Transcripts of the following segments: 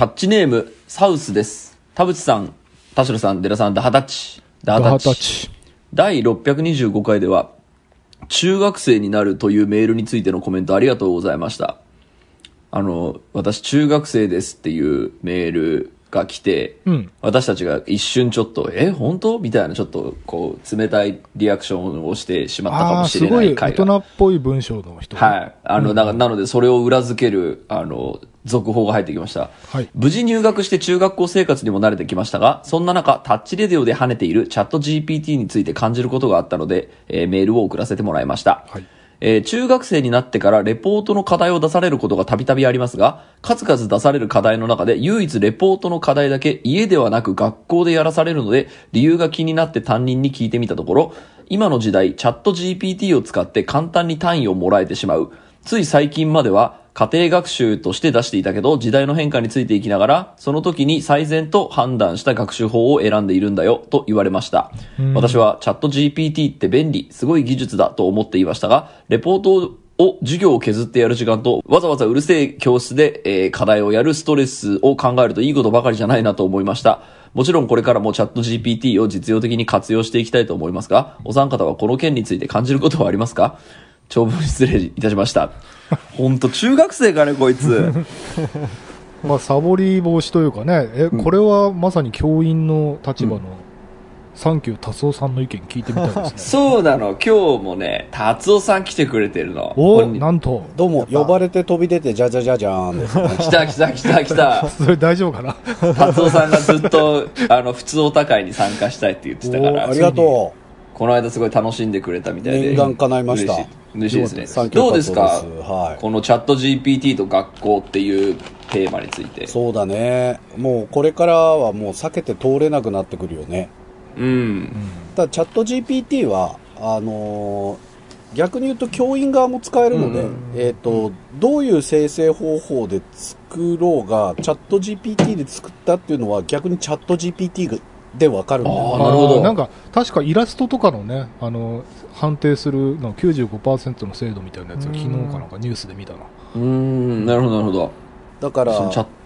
タッチネーム、サウスです。田淵さん、田代さん、デラさん、ダハタッチ。ダハタッチ。第625回では、中学生になるというメールについてのコメントありがとうございました。あの、私中学生ですっていうメールが来て、うん私たちが一瞬ちょっと、え、本当？みたいなちょっと、こう、冷たいリアクションをしてしまったかもしすご大れないい回が。人っぽい文章の人。はい。あの、だからなので、それを裏付ける、あの、続報が入ってきました。はい無事入学して中学校生活にも慣れてきましたが、そんな中、タッチレディオで跳ねているチャット GPT について感じることがあったので、えーメールを送らせてもらいました。はいえー中学生になってからレポートの課題を出されることがたびたびありますが、数々出される課題の中で唯一レポートの課題だけ家ではなく学校でやらされるので、理由が気になって担任に聞いてみたところ、今の時代、チャット GPT を使って簡単に単位をもらえてしまう。つい最近までは家庭学習として出していたけど、時代の変化についていきながら、その時に最善と判断した学習法を選んでいるんだよ、と言われました。私はチャット GPT って便利、すごい技術だと思っていましたが、レポートを授業を削ってやる時間と、わざわざうるせえ教室で、えー課題をやるストレスを考えるといいことばかりじゃないなと思いました。もちろんこれからもチャット GPT を実用的に活用していきたいと思いますが、お三方はこの件について感じることはありますか？長文失礼いたしました。ほんと中学生かね、こいつ。まあ、サボり防止というかね、え、これはまさに教員の立場の、サンキュー達夫さんの意見聞いてみたいですね。そうなの、今日もね、達夫さん来てくれてるの。おなんと。どうも、呼ばれて飛び出て、じゃじゃじゃじゃーんですね。来た来た来た来た。それ大丈夫かな？達夫さんがずっと、あの、普通お高いに参加したいって言ってたから。おありがとこの間すごい楽しんでくれたみたいで。念願叶いました嬉しいですね。どうですか？はいこのチャット GPT と学校っていうテーマについてう。。そうだね。もうこれからはもう避けて通れなくなってくるよね。うん。ただチャット GPT は、あのー逆に言うと教員側も使えるので、うんえっ、と、どういう生成方法で作ろうが、チャット GPT で作ったっていうのは逆にチャット GPT でわかるんだよあーなるほどあーなんか、確かイラストとかのね、あの、判定するの95%の精度みたいなやつを昨日かなんかニュースで見たな。うーん、なるほどなるほど。だから、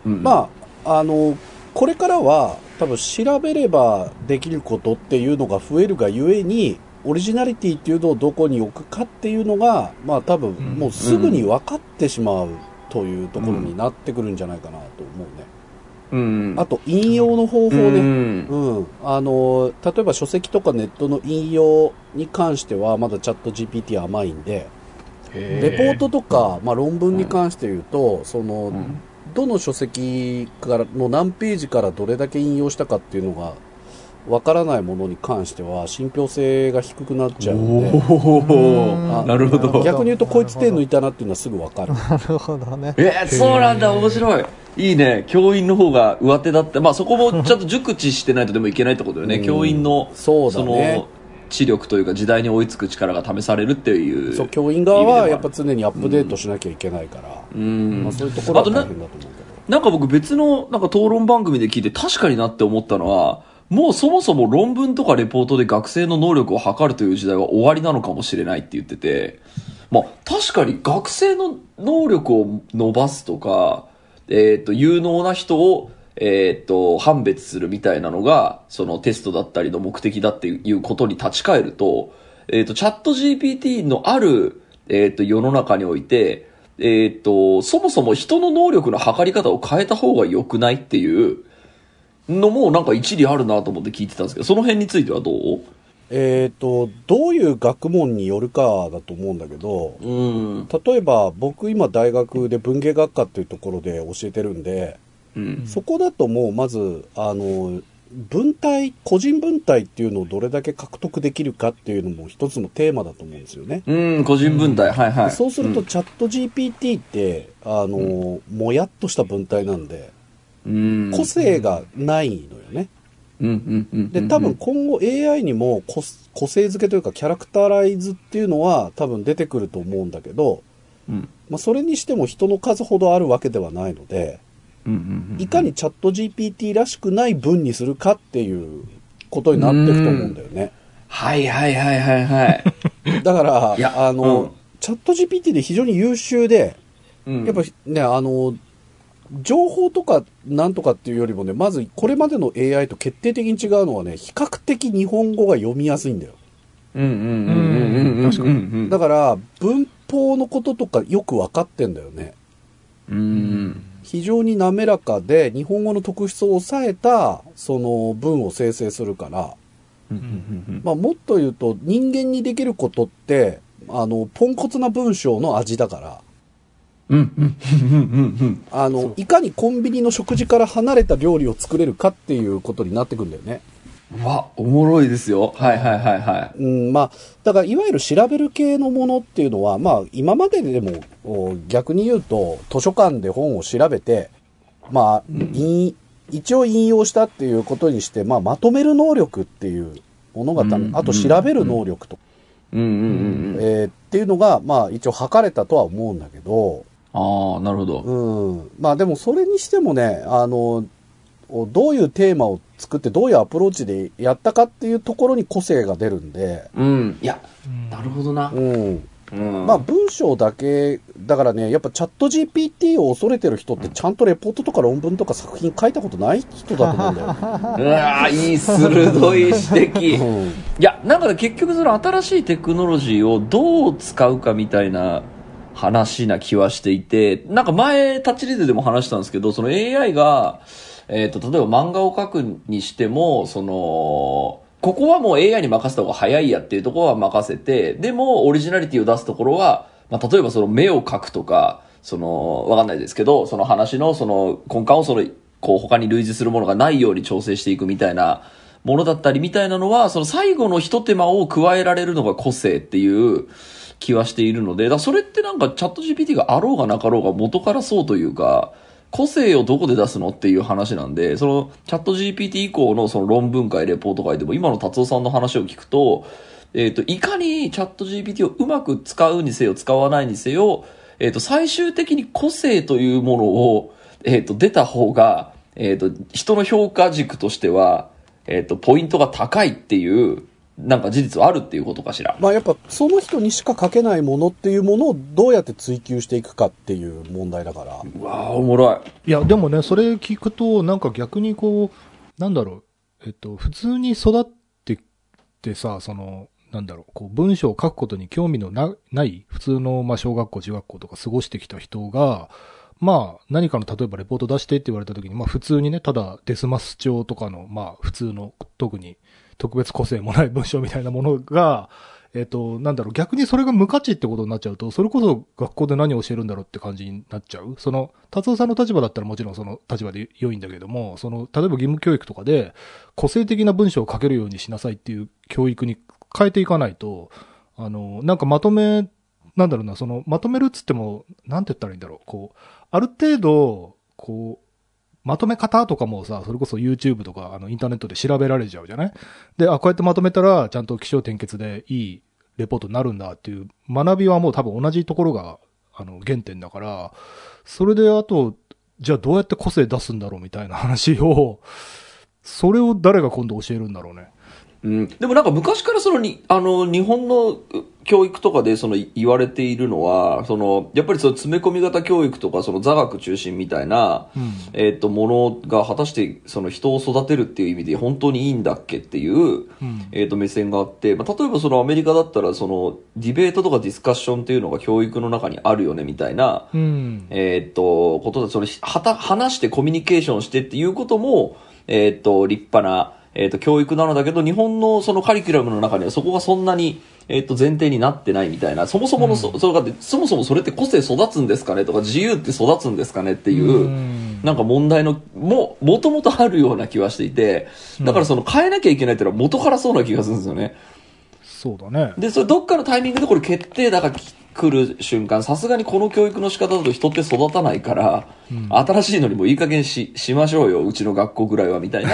うん、まあ、あの、これからは多分調べればできることっていうのが増えるがゆえに、オリジナリティっていうのをどこに置くかっていうのが、まあ多分んもうすぐに分かってしまうというところになってくるんじゃないかなと思うね。うん。あと引用の方法うね。ん。うん。あの、例えば書籍とかネットの引用に関してはまだチャット GPT は甘いんで、レポートとか、まあ論文に関して言うと、その、んどの書籍からの何ページからどれだけ引用したかっていうのがわからないものに関しては信憑性が低くなっちゃうのでなるほど。逆に言うとこいつ手抜いたなっていうのはすぐわかるなるほどね。えーそうなんだ、面白い。いいね。教員の方が上手だって。まあそこもちゃんと熟知してないとでもいけないってことよね。うん教員の、そうだねの、知力というか時代に追いつく力が試されるっていう。そう教員側はやっぱ常にアップデートしなきゃいけないから、うん。まあ、そういうところは大変だと思うけどなんか僕別のなんか討論番組で聞いて確かになって思ったのは、もうそもそも論文とかレポートで学生の能力を測るという時代は終わりなのかもしれないって言ってて、まあ確かに学生の能力を伸ばすとか、えっ、と、有能な人を、えっ、と、判別するみたいなのが、そのテストだったりの目的だっていうことに立ち返ると、えっ、と、チャット GPT のある、えっ、と、世の中において、えっ、と、そもそも人の能力の測り方を変えた方が良くないっていうのもなんか一理あるなと思って聞いてたんですけど、その辺についてはどう？えっ、とどういう学問によるかだと思うんだけどうん。例えば僕今大学で文芸学科っていうところで教えてるんで、うん。そこだともうまずあの文体個人文体っていうのをどれだけ獲得できるかっていうのも一つのテーマだと思うんですよね。うん、個人文体、はいはい。そうするとんチャット GPT って、あの、もやっとした文体なんで、うん、個性がないのよね。で、多分今後 AI にも個個性付けというかキャラクターライズっていうのは多分出てくると思うんだけど、うん、まあ、それにしても人の数ほどあるわけではないので。いかにチャット GPT らしくない文にするかっていうことになっていくと思うんだよね。はいはいはいはいはい。だからい、やあの、うんチャット GPT で非常に優秀で、うんやっぱね、あの、情報とかなんとかっていうよりもね、まずこれまでの AI と決定的に違うのはね、比較的日本語が読みやすいんだよ。うんうんうんうんうんうん。確かにだから、文法のこととかよく分かってんだよね。うん。非常に滑らかで、日本語の特質を抑えた、その文を生成するから、うんうんまあもっと言うと、人間にできることって、あの、ポンコツな文章の味だから、あの、いかにコンビニの食事から離れた料理を作れるかっていうことになってくんだよね。うん。わ、おもろいですよ。はいはいはいはい。うん、まあ、だからいわゆる調べる系のものっていうのは、まあ、今まででもお逆に言うと、図書館で本を調べて、まあ、引一応引用したっていうことにして、まあ、まとめる能力っていうものがたうんあと調べる能力と、うんうんうんうん。えーっていうのが、まあ、一応測れたとは思うんだけど、ああ、なるほど。うん。まあでもそれにしてもね、あの、どういうテーマを作ってどういうアプローチでやったかっていうところに個性が出るんで、うん。いや、うんなるほどな。うん。うん。まあ文章だけ、だからね、やっぱチャット GPT を恐れてる人ってちゃんとレポートとか論文とか作品書いたことない人だと思うんだよ。うわーいい鋭い指摘。うんいや、なんかね結局その新しいテクノロジーをどう使うかみたいな話な気はしていて、なんか前、タッチリードでも話したんですけど、その AI が、えっ、と、例えば漫画を描くにしても、その、ここはもう AI に任せた方が早いやっていうところは任せて、でもオリジナリティを出すところは、まあ、例えばその目を描くとか、その、わかんないですけど、その話のその根幹をその、こう他に類似するものがないように調整していくみたいなものだったりみたいなのは、その最後の一手間を加えられるのが個性っていう気はしているので、だそれってなんかチャット GPT があろうがなかろうが元からそうというか、個性をどこで出すのっていう話なんで、そのチャット GPT 以降のその論文会、レポート会でも今の達夫さんの話を聞くと、えっ、と、いかにチャット GPT をうまく使うにせよ、使わないにせよ、えっ、と、最終的に個性というものを、えっ、と、出た方が、えっ、と、人の評価軸としては、えっ、と、ポイントが高いっていう、なんか事実はあるっていうことかしら。まあやっぱその人にしか書けないものっていうものをどうやって追求していくかっていう問題だから。うわあおもろい。いや、でもね、それ聞くと、なんか逆にこう、なんだろう、えっと、普通に育ってってさ、その、なんだろう、こう、文章を書くことに興味のなない、普通の、まあ、小学校、中学校とか過ごしてきた人が、まあ、何かの、例えばレポート出してって言われた時に、まあ、普通にね、ただ、デスマス帳とかの、まあ、普通の、特に、特別個性もない文章みたいなものが、えっ、と、なんだろう、逆にそれが無価値ってことになっちゃうと、それこそ学校で何を教えるんだろうって感じになっちゃう。その、達夫さんの立場だったらもちろんその立場で良いんだけども、その、例えば義務教育とかで、個性的な文章を書けるようにしなさいっていう教育に変えていかないと、あの、なんかまとめ、なんだろうな、その、まとめるっつっても、なんて言ったらいいんだろう、こう、ある程度、こう、まとめ方とかもさ、それこそ YouTube とか、あの、インターネットで調べられちゃうじゃない？で、あ、こうやってまとめたら、ちゃんと気象転結でいいレポートになるんだっていう学びはもう多分同じところが、あの、原点だから、それであと、じゃあどうやって個性出すんだろうみたいな話を、それを誰が今度教えるんだろうね。うん、でもなんか昔からそのに、あの、日本の教育とかでその言われているのは、その、やっぱりその詰め込み型教育とかその座学中心みたいな、うん。えっ、と、ものが果たしてその人を育てるっていう意味で本当にいいんだっけっていう、うん。えっ、と、目線があって、まあ、例えばそのアメリカだったらその、ディベートとかディスカッションっていうのが教育の中にあるよねみたいな、うん。えーっと、ことで、それ、はた、話してコミュニケーションしてっていうことも、えーっと、立派な、えーっと、教育なのだけど、日本のそのカリキュラムの中にはそこがそんなに、えーっと、前提になってないみたいな、そもそものそ、それがって、そもそもそれって個性育つんですかねとか、自由って育つんですかねっていう、うん。なんか問題の、も、もともとあるような気はしていて、だからその変えなきゃいけないっていうのは元からそうな気がするんですよね。そうだね。で、それどっかのタイミングでこれ決定打が来る瞬間、さすがにこの教育の仕方だと人って育たないから、新しいのにもいい加減し、しましょうよ、うちの学校ぐらいは、みたいな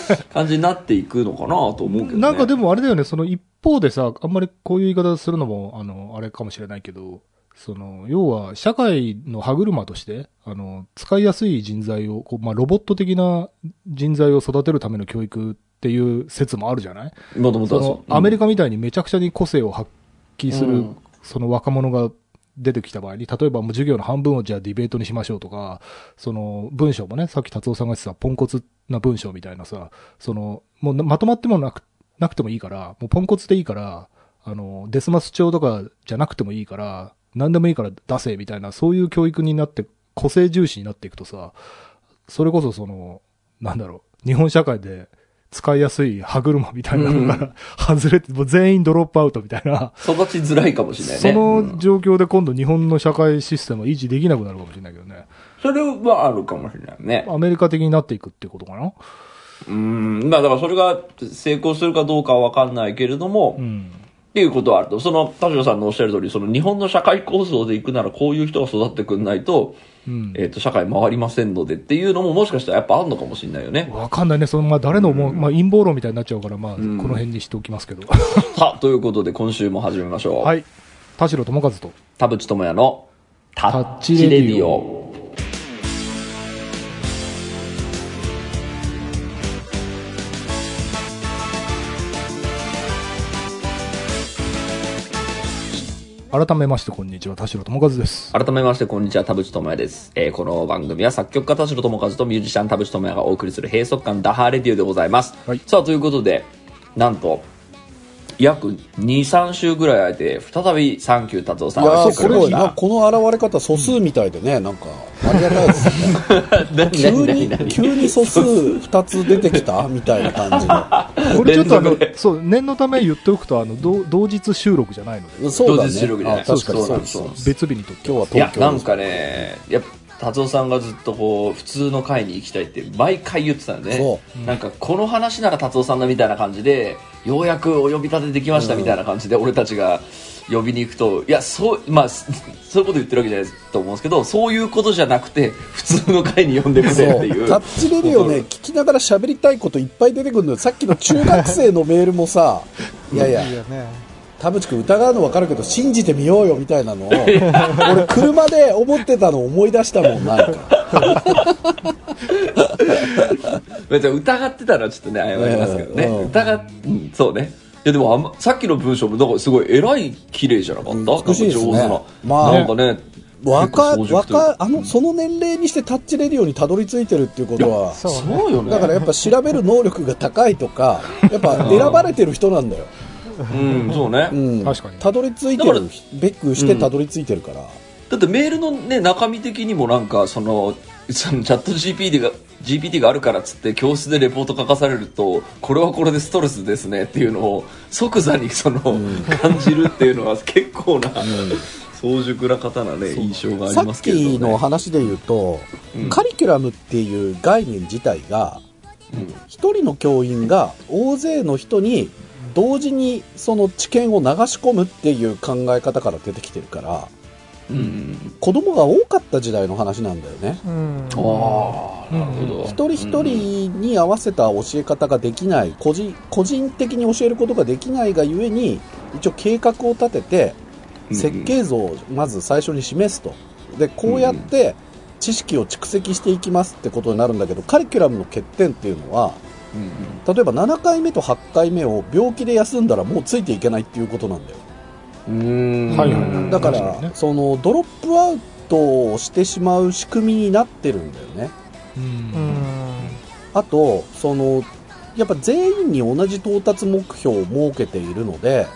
感じになっていくのかなと思うけどね。なんかでもあれだよね、その一方でさ、あんまりこういう言い方するのも、あの、あれかもしれないけど、その、要は、社会の歯車として、あの、使いやすい人材を、こう、まあ、ロボット的な人材を育てるための教育っていう説もあるじゃない？もともとアメリカみたいにめちゃくちゃに個性を発揮する、うん。その若者が出てきた場合に、例えばもう授業の半分をじゃあディベートにしましょうとか、その文章もね、さっき達夫さんが言ってたポンコツな文章みたいなさ、その、もうまとまってもなく、なくてもいいから、もうポンコツでいいから、あの、デスマス帳とかじゃなくてもいいから、何でもいいから出せみたいな、そういう教育になって、個性重視になっていくとさ、それこそその、なんだろう、日本社会で使いやすい歯車みたいなのが、外れて、もう全員ドロップアウトみたいな、育ちづらいかもしれないね。そうんの状況で今度日本の社会システムを維持できなくなるかもしれないけどね。それはあるかもしれないね。アメリカ的になっていくっていうことかなうん。まあだからそれが成功するかどうかはわかんないけれども、うん。っていうことはあると。その、田代さんのおっしゃる通り、その日本の社会構造で行くならこういう人が育ってくんないと、うん。えっ、と、社会回りませんのでっていうのももしかしたらやっぱあるのかもしれないよね。わかんないね。その、まあ、誰のも、まあ、陰謀論みたいになっちゃうから、まあ、こんの辺にしておきますけど。さあ、ということで今週も始めましょう。はい。田代智和と。田淵智也のタタッッチレディオ改めまして、こんにちは。田代智和です。改めまして、こんにちは、田淵智也です。えーこの番組は作曲家田代智和とミュージシャン田淵智也がお送りする閉塞感ダハーレディオでございます。はいさあ、ということで、なんと、約2、3週ぐらい空いて、再びサンキュー達夫さんいやー、が来てくれま。この現れ方素数みたいでね、なんか、ありがたいです。急何に急に素数2つ出てきたみたいな感じの。これちょっとあのそう、念のため言っておくと、あの、同同日収録じゃないので、そうだ同日収録じゃない。ね。あ確かに。そうそう別日にとって。今日は東、京なんかね、やっぱ、達夫さんがずっとこう、普通の会に行きたいって毎回言ってたんで、そなんかこの話なら達夫さんだみたいな感じで、ようやくお呼び立てできましたみたいな感じで、俺たちが呼びに行くと、いや、そう、まあ、すそういうこと言ってるわけじゃないと思うんですけど、そういうことじゃなくて、普通の会に呼んでくれっていう。タッチレディをね、聞きながら喋りたいこといっぱい出てくるのよ。さっきの中学生のメールもさ、いやいや、いいよね。田淵君疑うの分かるけど信じてみようよみたいなのを、俺車で思ってたのを思い出したもん、なんか。別に疑ってたらちょっとね、謝りますけどね。うん疑っ、うんそうね。いやでもあんま、さっきの文章も、なんかすごい偉い、綺麗じゃなかった？美しいですね。まあなんかね、若、若、あの、その年齢にしてタッチレディオにたどり着いてるっていうことは、そうね。そうよね。だからやっぱ調べる能力が高いとか、やっぱ選ばれてる人なんだよ。うん、そうね。うん。確かにたどり着いてるだから、ベックしてたどり着いてるから。だってメールのね、中身的にもなんか、その、そのチャット GPT が、GPT があるからっつって教室でレポート書かされると、これはこれでストレスですねっていうのを即座にその、感じるっていうのは結構な、早熟な方なね、印象があさっりますけれどきのね。話で言うと、うんカリキュラムっていう概念自体が、一人の教員が大勢の人に同時にその知見を流し込むっていう考え方から出てきてるから、うん。子供が多かった時代の話なんだよね。うん。ああ、なるほど。一人一人に合わせた教え方ができない、個人個人的に教えることができないがゆえに、一応計画を立てて、うん設計図をまず最初に示すと。で、こうやって知識を蓄積していきますってことになるんだけど、カリキュラムの欠点っていうのは、うん例えば7回目と8回目を病気で休んだらもうついていけないっていうことなんだよ。うん。うんはいはいはいだから、ねそのドロップアウトをしてしまう仕組みになってるんだよね。う。うんん。あと、その、やっぱ全員に同じ到達目標を設けているので。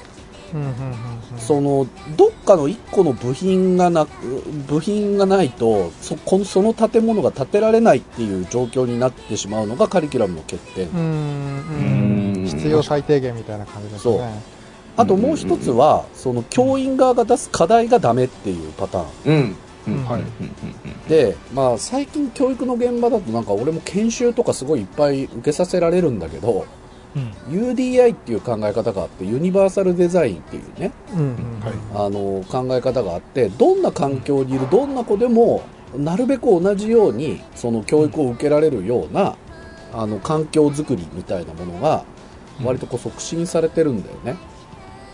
その、どっかの一個の部品がなく、部品がないと、そ、この、その建物が建てられないっていう状況になってしまうのがカリキュラムの欠点。うん。うん。必要最低限みたいな感じですね。あともう一つは、その教員側が出す課題がダメっていうパターン。うん。うん。はいで、まあ最近教育の現場だとなんか俺も研修とかすごいいっぱい受けさせられるんだけど、うん。UDI っていう考え方があって、ユニバーサルデザインっていうね、うん。あの考え方があってどん。な環境にいるどん。な子でもなるべく同じようにその教育を受けられるようなあの環境づくりみたいなものが割とこう促進されてるん。だよね。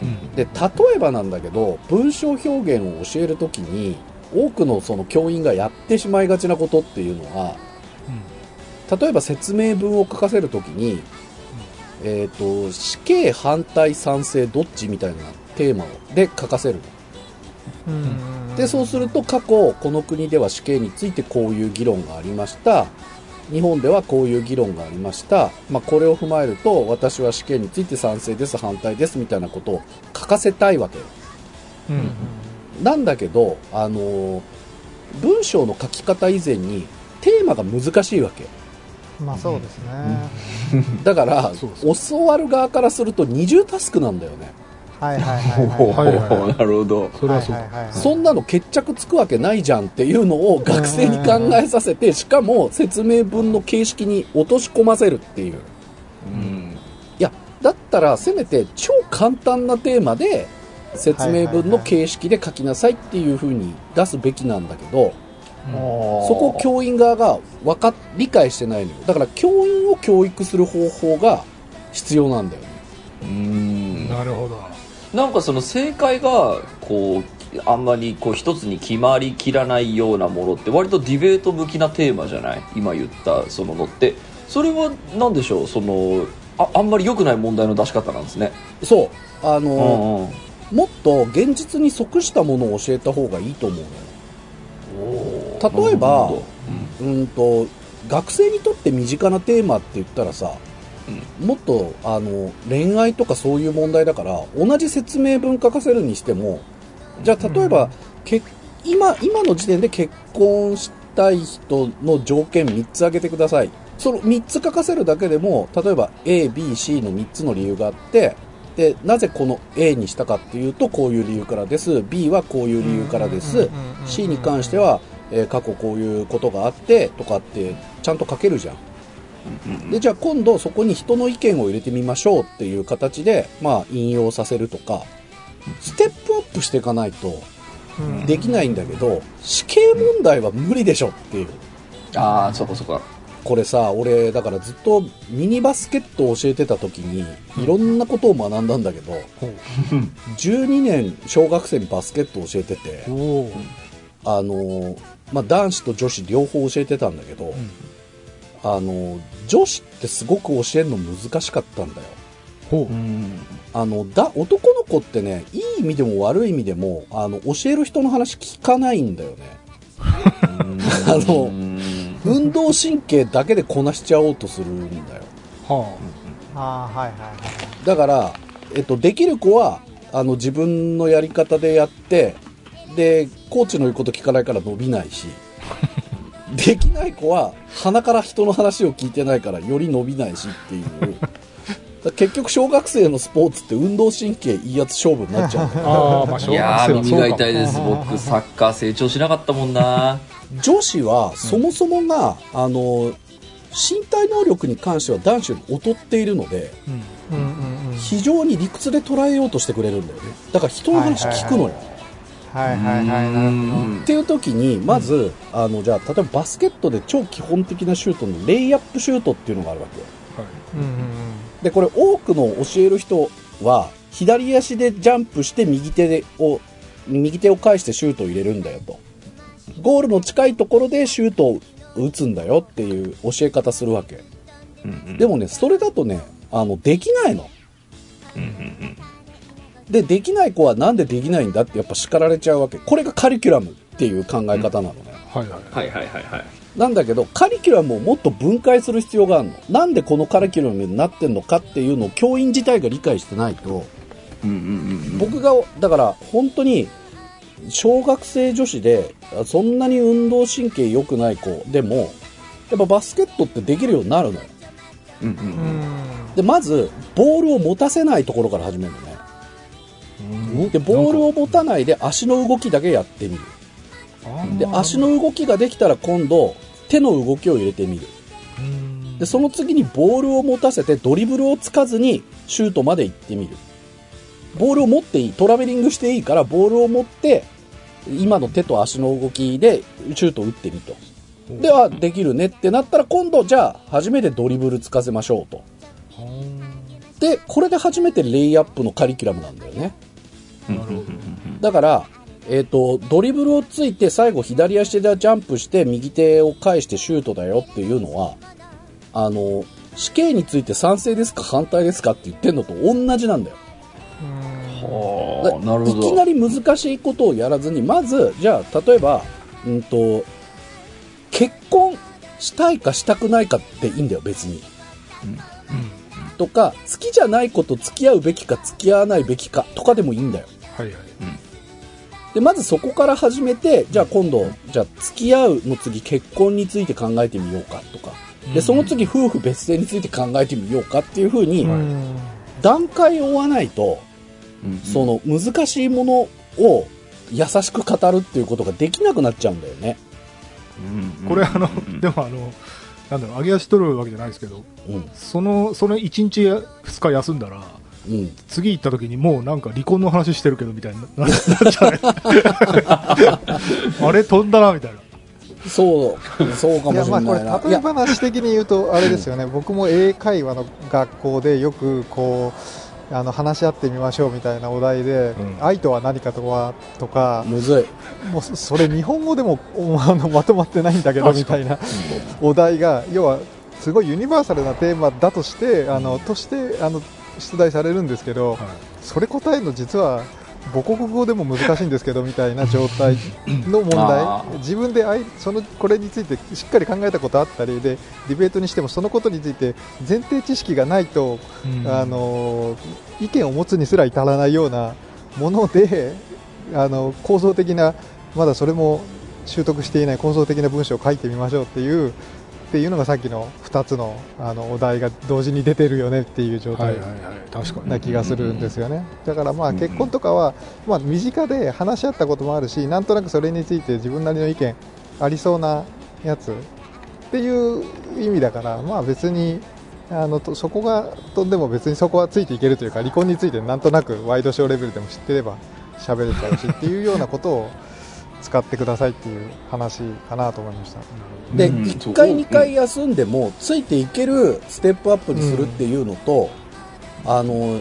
うん。で例えばなん。だけど文章表現を教えるときに多くのその教員がやってしまいがちなことっていうのは例えば説明文を書かせるときに、えっ、と死刑反対賛成どっちみたいなテーマをで書かせるの。うん。で、そうすると過去、この国では死刑についてこういう議論がありました。日本ではこういう議論がありました。まあ、これを踏まえると、私は死刑について賛成です、反対です、みたいなことを書かせたいわけよ。うん。なんだけど、あのー文章の書き方以前に、テーマが難しいわけ。まあそうですね。だからそうそう、教わる側からすると二重タスクなんだよね。はいはいはい なるほど。それはそうそんなの決着つくわけないじゃんっていうのを学生に考えさせて、しかも説明文の形式に落とし込ませるっていう。うん。いや、だったらせめて超簡単なテーマで説明文の形式で書きなさいっていう風に出すべきなんだけど、そこを教員側がわかっ、理解してないのよ。だから教員を教育する方法が必要なんだよね。うん。なるほど。なんかその正解がこうあんまりこう一つに決まりきらないようなものって割とディベート向きなテーマじゃない？今言ったそののってそれは何でしょう？そのああんまり良くない問題の出し方なんですねそう。あうの、んうんもっと現実に即したものを教えた方がいいと思うのよ。例えばなるほど。うん。と、学生にとって身近なテーマって言ったらさ、もっとあの恋愛とかそういう問題だから同じ説明文書かせるにしてもじゃあ例えば、け今今の時点で結婚したい人の条件3つ挙げてください。その3つ書かせるだけでも例えば ABC の3つの理由があってでなぜこの A にしたかっていうとこういう理由からです。B はこういう理由からです、C に関しては、えー過去こういうことがあってとかってちゃんと書けるじゃん。でじゃあ今度そこに人の意見を入れてみましょうっていう形で、まあ、引用させるとかステップアップしていかないとうん。できないんだけど死刑問題は無理でしょっていう。ああそこそここれさ俺だからずっとミニバスケットを教えてた時にいろんなことを学んだんだけどほう。12年小学生にバスケットを教えててあのまあ、男子と女子両方教えてたんだけど、あの女子ってすごく教えるの難しかったんだよ。あのだ男の子ってねいい意味でも悪い意味でもあの教える人の話聞かないんだよね。あのうん運動神経だけでこなしちゃおうとするんだよ。はあ。あ、はいはいはい。だから、えっと、できる子はあの自分のやり方でやってでコーチの言うこと聞かないから伸びないし。できない子は鼻から人の話を聞いてないからより伸びないしっていう結局小学生のスポーツって運動神経いいやつ勝負になっちゃうんだよ。あ。ああ、まあ、小いや耳が痛いです。僕サッカー成長しなかったもんな。女子はそもそもが、あの身体能力に関しては男子より劣っているのでうん。うんうんうん。非常に理屈で捉えようとしてくれるんだよね。だから人の話聞くのよ、はいはいはい。なるほど。っていう時にまず、あのじゃあ例えばバスケットで超基本的なシュートのレイアップシュートっていうのがあるわけよ。うんうんでこれ多くの教える人は左足でジャンプして右手でを右手を返してシュートを入れるんだよと。ゴールの近いところでシュートを打つんだよっていう教え方するわけ。でもねそれだとねあのできないの。でできない子はなんでできないんだってやっぱ叱られちゃうわけ。これがカリキュラムっていう考え方なのね、はいはい。はいはいはいはいなんだけど、カリキュラムをもっと分解する必要があるの。なんでこのカリキュラムになってんのかっていうのを教員自体が理解してないと、うんうんうん僕が、だから本当に、小学生女子で、そんなに運動神経良くない子でも、やっぱバスケットってできるようになるのよ。うん。うん。で、まず、ボールを持たせないところから始めるのね。で、ボールを持たないで足の動きだけやってみる。で、足の動きができたら今度、手の動きを入れてみる。で、その次にボールを持たせてドリブルをつかずにシュートまで行ってみる。ボールを持っていい。トラベリングしていいからボールを持って、今の手と足の動きでシュートを打ってみと。では、できるねってなったら今度、じゃあ、初めてドリブルつかせましょうと。で、これで初めてレイアップのカリキュラムなんだよね。だから、えっ、と、ドリブルをついて最後左足でジャンプして右手を返してシュートだよっていうのは、あの、死刑について賛成ですか反対ですかって言ってんのと同じなんだよ。ーなるほどいきなり難しいことをやらずに、まず、じゃあ、例えば、うんと、結婚したいかしたくないかっていいんだよ、別に。とか、好きじゃない子と付き合うべきか付き合わないべきかとかでもいいんだよ。はいはい。で、まずそこから始めて、じゃあ今度、じゃあ付き合うの次結婚について考えてみようかとか。で、その次夫婦別姓について考えてみようかっていう風に、うん段階を追わないと、うんその難しいものを優しく語るっていうことができなくなっちゃうんだよね。うんこれあのうん、でもあの、なんだろう、上げ足取るわけじゃないですけど、うん。その、その1日や2日休んだら、うん。次行った時にもうなんか離婚の話してるけどみたいにななっちゃうねあれ飛んだなみたいな。そう、そうかもいやまあこれしれないな。い例えや、話的に言うとあれですよね、僕も英会話の学校でよくこうあの話し合ってみましょうみたいなお題で、うん愛とは何かとはとか、むずい。もうそそれ日本語でもおあのまとまってないんだけどみたいなお題が要はすごいユニバーサルなテーマだとしてあのとしてあの出題されるんですけど、それ答えるの実は母国語でも難しいんですけどみたいな状態の問あ題 自分であいそのこれについてしっかり考えたことあったりでディベートにしてもそのことについて前提知識がないと、うん。あの意見を持つにすら至らないようなものであの構造的なまだそれも習得していない構造的な文章を書いてみましょうっていうっていうのがさっきの2つのあのお題が同時に出てるよねっていう状態。な気がするんですよね。だからまあうん結婚とかは、まあ身近で話し合ったこともあるし、なんとなくそれについて自分なりの意見ありそうなやつっていう意味だから、まあ別に、あのとそこがとんでも別にそこはついていけるというか離婚についてなんとなくワイドショーレベルでも知ってれば喋れちゃうしっていうようなことを使ってくださいっていう話かなと思いました。で、うん。1回2回休んでも、ついていけるステップアップにするっていうのと、あの、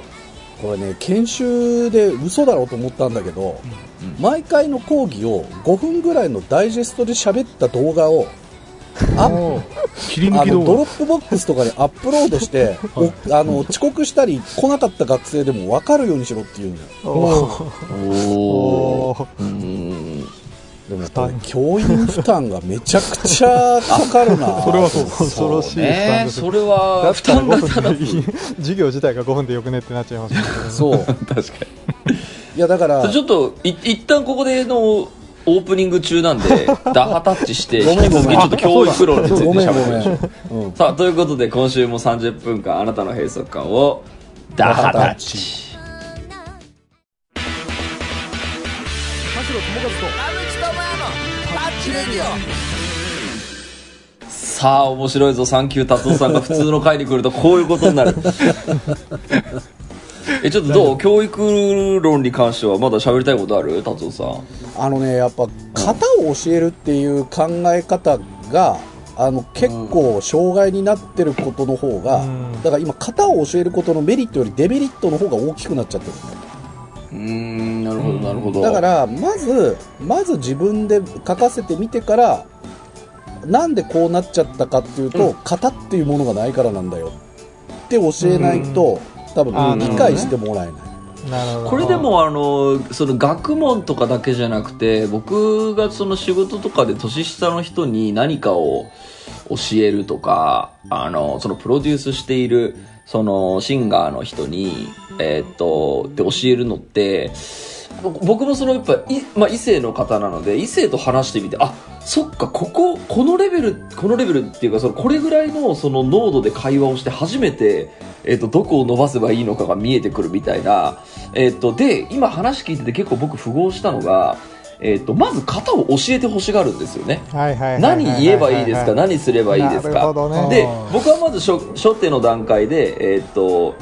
これね、研修で嘘だろうと思ったんだけど、毎回の講義を5分ぐらいのダイジェストで喋った動画を、アッ切り抜き動、Dropbox とかにアップロードして、おあの遅刻したり来なかった学生でも分かるようにしろっていうん。だよ。おおでも教員負担がめちゃくちゃかかるな。それはそう恐ろしい負担ねです。それは負担が5ただ授業自体が5分でよくねってなっちゃいますね。そう。確かに。いやだから、ちょっとい一旦ここでのオープニング中なんでダハタッチして引き続きちょっと教育論についてごめんご喋りましょう。うん。さあということで今週も30分間あなたの閉塞感をダハタッチさあ面白いぞ。サンキュー達夫さんが普通の回に来るとこういうことになる。えちょっとどう？教育論に関してはまだ喋りたいことある？達夫さん。あのね、やっぱ、型を教えるっていう考え方が、あの、結構、障害になってることの方が、うん。だから今、型を教えることのメリットよりデメリットの方が大きくなっちゃってるうーんなるほどなるほど。だから、まず、まず自分で書かせてみてから、なんでこうなっちゃったかっていうと、型っていうものがないからなんだよ。って教えないと、多分理解してもらえない。なるほど。これでもあのその学問とかだけじゃなくて僕がその仕事とかで年下の人に何かを教えるとかあのそのプロデュースしているそのシンガーの人にえーっとで教えるのって僕もそのやっぱ、まあ、異性の方なので異性と話してみてあそっかこここのレベルこのレベルっていうかそのこれぐらいのその濃度で会話をして初めて、えっとどこを伸ばせばいいのかが見えてくるみたいな、えっとで今話聞いてて結構僕符合したのが、えっとまず型を教えてほしがるんですよね。何言えばいいですか？何すればいいですなるかほどね。で僕はまず初初手の段階でえーっと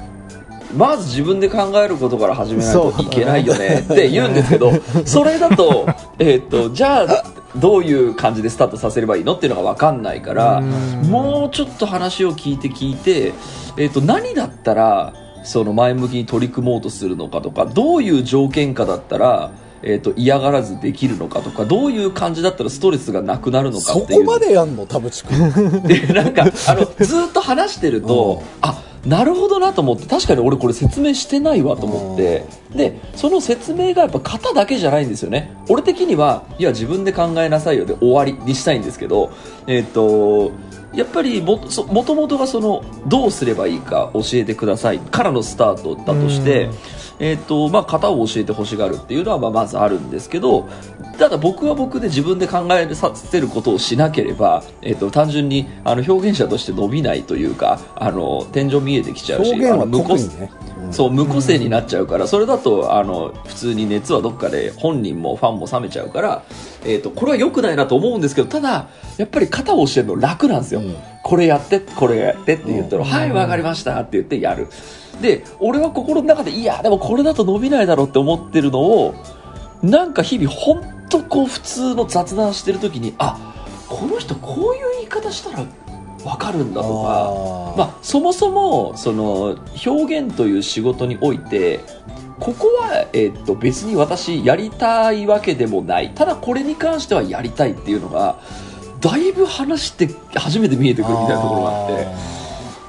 まず自分で考えることから始めないといけないよねって言うんですけど それだと,、えーっとじゃあどういう感じでスタートさせればいいのっていうのが分かんないからうん。もうちょっと話を聞いて聞いて、えーっと何だったらその前向きに取り組もうとするのかとかどういう条件下だったらえー、と嫌がらずできるのかとかどういう感じだったらストレスがなくなるのかそっていうこまでやんの？田淵君。でなんかあのずーっと話してると、うん。あなるほどなと思って確かに俺これ説明してないわと思って。でその説明がやっぱ型だけじゃないんですよね。俺的にはいや自分で考えなさいよで終わりにしたいんですけどえっ、とやっぱりもそもともとがそのどうすればいいか教えてくださいからのスタートだとしてうんえっ、とまあ型を教えてほしがるっていうのはまあまずあるんですけどただ僕は僕で自分で考えさせることをしなければ、えっと単純にあの表現者として伸びないというかあの天井見えてきちゃうし表現はあの無個特にね。うん。そう無個性になっちゃうから、それだとあの普通に熱はどっかで本人もファンも冷めちゃうから、えっとこれは良くないなと思うんですけどただやっぱり型を教えるの楽なんですよ、うん。これやってこれやってって言ったら「うん。はいわかりました」って言ってやるで俺は心の中でいやでもこれだと伸びないだろうって思ってるのをなんか日々本当こう普通の雑談してる時にあこの人こういう言い方したらわかるんだとかまあ、そもそもその表現という仕事においてここは、えっと別に私やりたいわけでもない。ただこれに関してはやりたいっていうのがだいぶ話して初めて見えてくるみたいなところがあって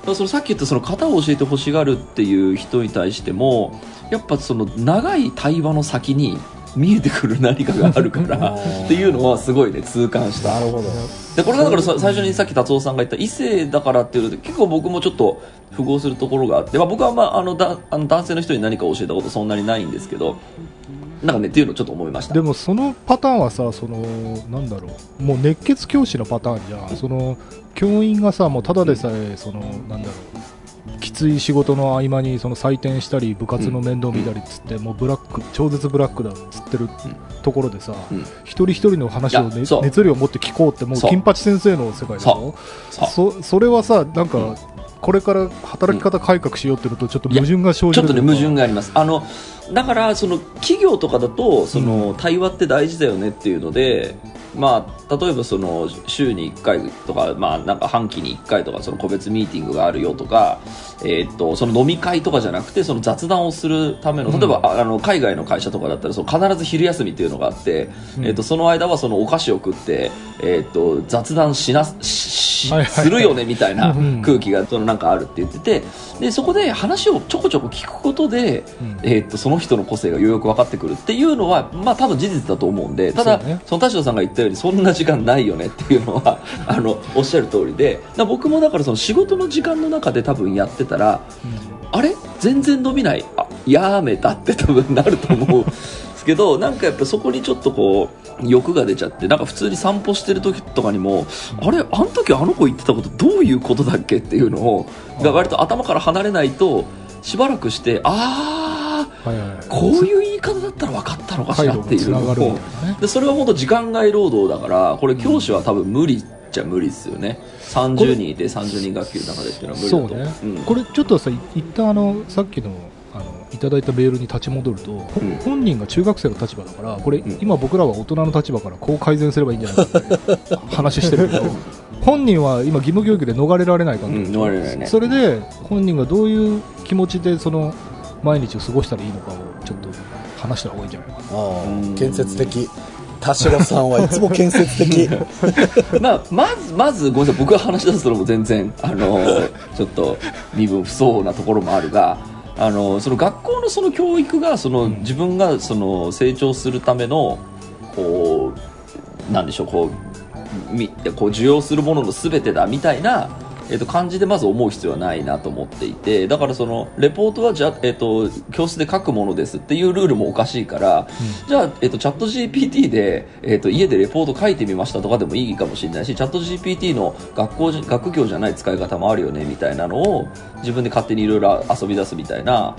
そのさっき言ったその型を教えてほしがるっていう人に対してもやっぱその長い対話の先に見えてくる何かがあるから っていうのはすごいね痛感したなるほど。でこれがだからさ最初にさっき達夫さんが言った異性だからっていうので結構僕もちょっと符合するところがあって、まあ、僕は、まあ、あのだあの男性の人に何か教えたことそんなにないんですけどなんかねっていうのをちょっと思いました。でもそのパターンはさそのなんだろうもう熱血教師のパターンじゃん。その教員がさもうただでさえそのなんだろうきつい仕事の合間にその採点したり部活の面倒見たりっつって、もうブラック超絶ブラックだっつってるところでさ、うん。一人一人の話を、ね熱量を持って聞こうってもう金八先生の世界だろそう。そそれはさなんか、うんこれから働き方改革しようっていうのとちょっと矛盾が生じるちょっとね矛盾ががあります。あのだからその企業とかだとその対話って大事だよねっていうので、まあ、例えばその週に1回とか,、まあ、なんか半期に1回とかその個別ミーティングがあるよとか、えーっとその飲み会とかじゃなくてその雑談をするための例えば、ああの海外の会社とかだったらその必ず昼休みっていうのがあって、うん。えーっとその間はそのお菓子を食って、えーっと雑談しなししはいはいはい。するよねみたいなうん空気がそのなんかあるって言っててでそこで話をちょこちょこ聞くことで、うん。えーっとその人の個性がようやく分かってくるっていうのは、まあ、多分事実だと思うんでただそうね。その田代さんが言ったようにそんな時間ないよねっていうのは あのおっしゃる通りで。僕もだからその仕事の時間の中で多分やってたらあれ？全然伸びない。あやめたって多分なると思うんですけど なんかやっぱそこにちょっとこう欲が出ちゃってなんか普通に散歩してる時とかにもあれ？あの時あの子言ってたことどういうことだっけっていうのをが割と頭から離れないとしばらくしてああはいはいはい。こういう言い方だったら分かったのかしらっていう。のでそれは本当時間外労働だからこれ教師は多分無理っちゃ無理ですよね。30人いて30人学級の中でっていうのは無理そうね、うん。これちょっとさい一旦あのさっきのあのいただいたメールに立ち戻ると、ほうん。本人が中学生の立場だからこれ、ん今僕らは大人の立場からこう改善すればいいんじゃないかって話してるけど本人は今義務教育で逃れられないから、うんそれで本人がどういう気持ちでその毎日を過ごしたらいいのかをちょっと話した方がいいんじゃない？かな建設的。田代さんはいつも建設的。まあ、まず、まず、ごめんなさい、僕が話し出すのも全然、あの、ちょっと、身分不相応なところもあるが、あの、その学校のその教育が、その、自分が、その、成長するための、こう、なんでしょう、こう、みこう受容するものの全てだみたいな、えっと感じでまず思う必要はないなと思っていてだからそのレポートはじゃ、えっと教室で書くものですっていうルールもおかしいから、じゃあ、えっとチャット GPT で、えっと家でレポート書いてみましたとかでもいいかもしれないしチャット GPT の学校じ学業じゃない使い方もあるよねみたいなのを自分で勝手にいろいろ遊び出すみたいな。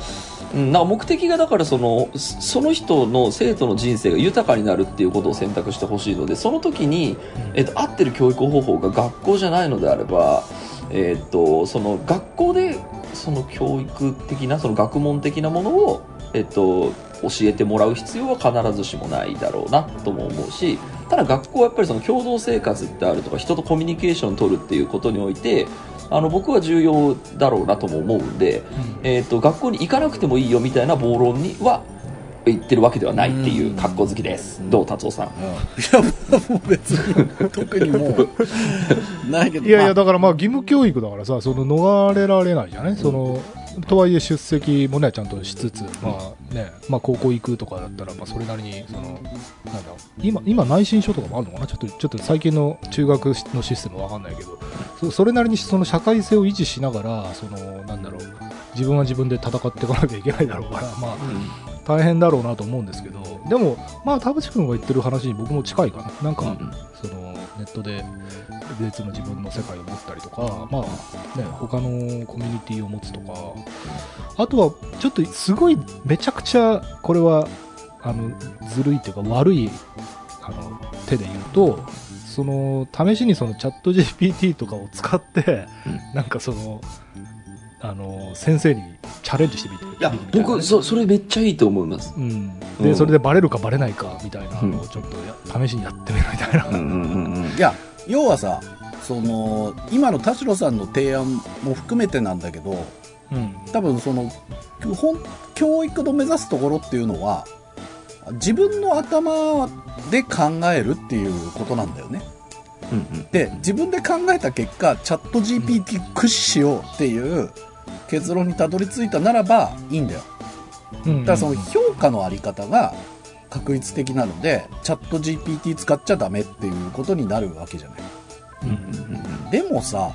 うん、な目的がだからそのそその人の生徒の人生が豊かになるっていうことを選択してほしいのでその時に、えっと、合ってる教育方法が学校じゃないのであれば、えっと、その学校でその教育的なその学問的なものを、えっと、教えてもらう必要は必ずしもないだろうなとも思うしただ学校はやっぱりその共同生活ってあるとか人とコミュニケーションを取るっていうことにおいてあの僕は重要だろうなとも思うんで、えー、と学校に行かなくてもいいよみたいな暴論には言ってるわけではないっていう格好好きです。どう達夫さん？いや、もう別に、特にもう、ないけど。いやいや、まあだからまあ義務教育だからさ、その逃れられないじゃない、その、とはいえ出席もね、ちゃんとしつつ、まあね、まあ高校行くとかだったら、まあそれなりに、その、なんだ、今、今内申書とかもあるのかな？ちょっと、ちょっと最近の中学のシステムわかんないけど、そそれなりにその社会性を維持しながら、その、なんだろう、自分は自分で戦っていかなきゃいけないだろうから、まあ、大変だろうなと思うんですけど、でも、まあ、田淵君が言ってる話に僕も近いかな。なんか、うんその、ネットで別の自分の世界を持ったりとか、まあ、ね、他のコミュニティを持つとか、あとは、ちょっとすごい、めちゃくちゃ、これは、あの、ずるいっていうか悪い、あの、手で言うと、その、試しにそのチャット GPT とかを使って、うん。なんかその、あの、先生にチャレンジしてみて。いや僕そそれめっちゃいいと思います。うん、で、うん。それでバレるかバレないかみたいなうん。のをちょっとや試しにやってみるみたいな、うんうんうんうん。いや、要はさ、その、今の田代さんの提案も含めてなんだけど、うん。多分その、本教育の目指すところっていうのは、自分の頭で考えるっていうことなんだよね。うんうんで、自分で考えた結果、チャット GPT 駆使しようっていう結論にたどり着いたならばいいんだよ。うんだからその評価のあり方が確率的なので、チャット GPT 使っちゃダメっていうことになるわけじゃない。うんうんでもさ、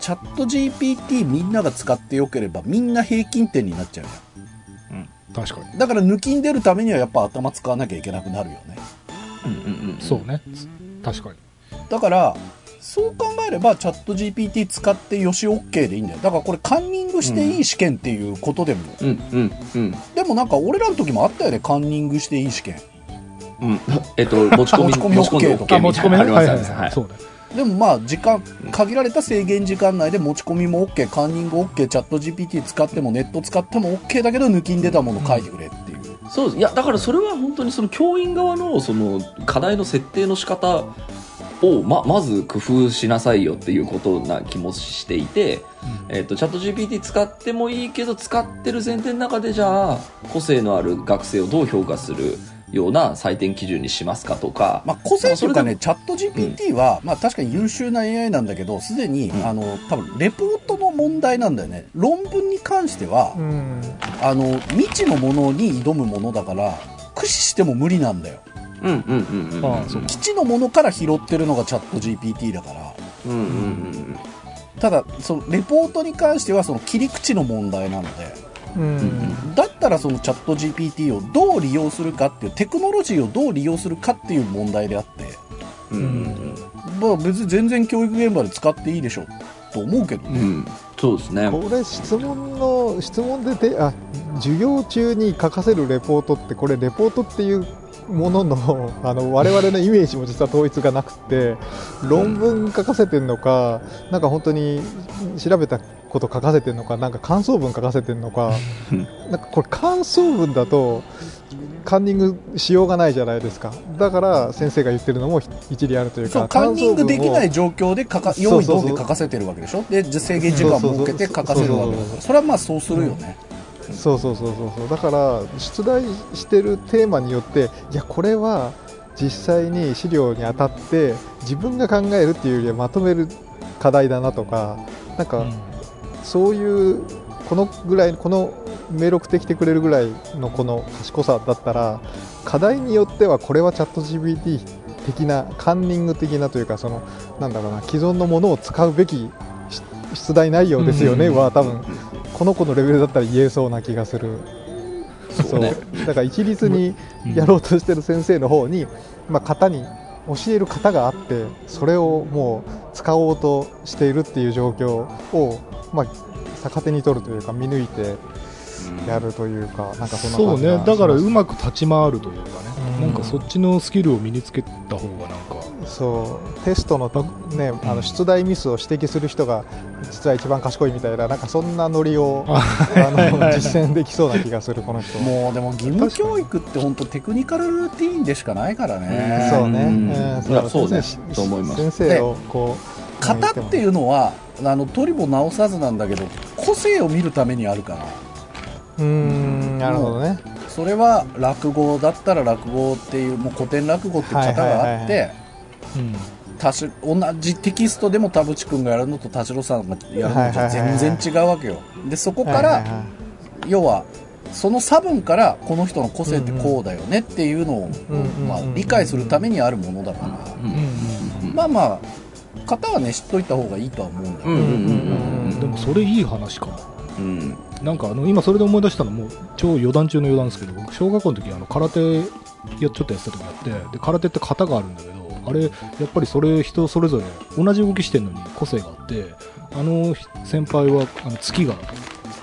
チャット GPT みんなが使ってよければみんな平均点になっちゃうじ確かにゃん。だから抜きん出るためにはやっぱ頭使わなきゃいけなくなるよね。うんうんうんそうね確かにだから、そう考えればチャット GPT 使ってよし OK でいいんだよ。だからこれカンニングしていい試験っていうことでも、うんうんうん。でもなんか俺らの時もあったよね、カンニングしていい試験。うん。えっと 持ち込み持ち込み OK とか。あ持ち込みでもまあ時間、限られた制限時間内で持ち込みも OK、カンニング OK、チャット GPT 使ってもネット使っても OK だけど抜きん出たもの書いてくれっていう。そうです。いやだからそれは本当にその教員側のその課題の設定の仕方をままず工夫しなさいよっていうことな気もしていて、えっとチャット GPT 使ってもいいけど使ってる前提の中でじゃあ個性のある学生をどう評価するような採点基準にしますかとか、まあ、個性というかね、まあチャット GPT は、まあ確かに優秀な AI なんだけど、すでに、ん。あの、多分レポートの問題なんだよね。論文に関してはう、ん。あの、未知のものに挑むものだから、駆使しても無理なんだよ。うんうんうんうんうんああそう基地のものから拾ってるのがチャット GPT だから。うんうんうんただ、そのレポートに関してはその切り口の問題なので、うん。だったらそのチャット GPT をどう利用するかっていう、テクノロジーをどう利用するかっていう問題であって、うんうんまあ別に全然教育現場で使っていいでしょと思うけどね。うんうん。そうですね。これ質問の質問でてあ授業中に書かせるレポートってこれレポートっていうものの あの我々のイメージも実は統一がなくて論文書かせてるのかなんか本当に調べたこと書かせてるのかなんか感想文書かせてるのかなんかこれ感想文だとカンニングしようがないじゃないですか。だから先生が言ってるのも一理あるというそう、かカンニングできない感状況で書か、用意どんで書かせてるわけでしょ？で、制限時間を設けて書かせるわけだから。それはまあそうするよね。想文をそうそうそうそう。そうだから出題してるテーマによっていやこれは実際に資料に当たって自分が考えるっていうよりはまとめる課題だなとかなんか、そういうこのぐらいこのメール送ってきてくれるぐらいのこの賢さだったら課題によってはこれはチャット GPT 的なカンニング的なというかそのなんだろうな既存のものを使うべきし出題内容ですよね、うん。は多分この子のレベルだったら言えそうな気がする。そうね。だから一律にやろうとしてる先生の方に、まあ、型に教える型があってそれをもう使おうとしているっていう状況を、まあ、逆手に取るというか見抜いてやるというか、なんかそんなそう感じがね。だからうしまく立ち回るというかね、うんなんかそっちのスキルを身につけた方がなんか。そうテストの、ね、あの出題ミスを指摘する人が実は一番賢いみたいななんかそんなノリをあの実践できそうな気がするこの人。もうでも義務教育って本当テクニカルルーティーンでしかないからね。そうね、うん。そうね。しと思います。先生をこう型っていうのは、あの、取りも直さずなんだけど、個性を見るためにあるから。うーんなるほどねそれは落語だったら落語っていうもう古典落語っていう型があって同じテキストでも田淵君がやるのと田代さんがやるのと全然違うわけよ。でそこから要はその差分からこの人の個性ってこうだよねっていうのを、まあ、理解するためにあるものだから、まあまあ型はね知っといた方がいいとは思うんだけど。でもそれいい話かも。うんなんかあの今それで思い出したのも超余談中の余談ですけど僕小学校の時あの空手やちょっとやってた時あってで空手って型があるんだけどあれやっぱりそれ人それぞれ同じ動きしてるのに個性があってあの先輩はあの突きが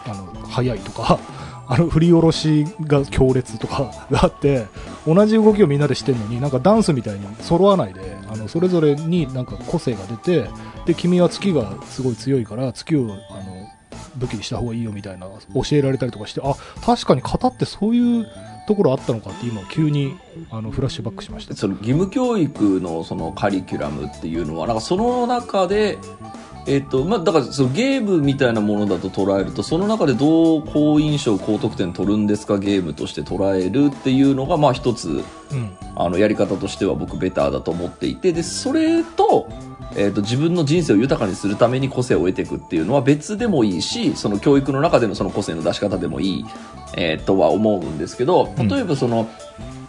あの速いとか あの振り下ろしが強烈とかがあって同じ動きをみんなでしてるのになんかダンスみたいに揃わないであのそれぞれになんか個性が出てで君は突きがすごい強いから突きをあの武器にした方がいいよみたいな教えられたりとかしてあ確かに型ってそういうところあったのかって今急にあのフラッシュバックしました。その義務教育のそのカリキュラムっていうのはなんかその中でえっとまあ、だからそのゲームみたいなものだと捉えるとその中でどう好印象高得点取るんですかゲームとして捉えるっていうのがまあ一つうん。あのやり方としては僕ベターだと思っていてでそれと,、えー、と自分の人生を豊かにするために個性を得ていくっていうのは別でもいいしその教育の中でのその個性の出し方でもいい、えーとは思うんですけど例えばその、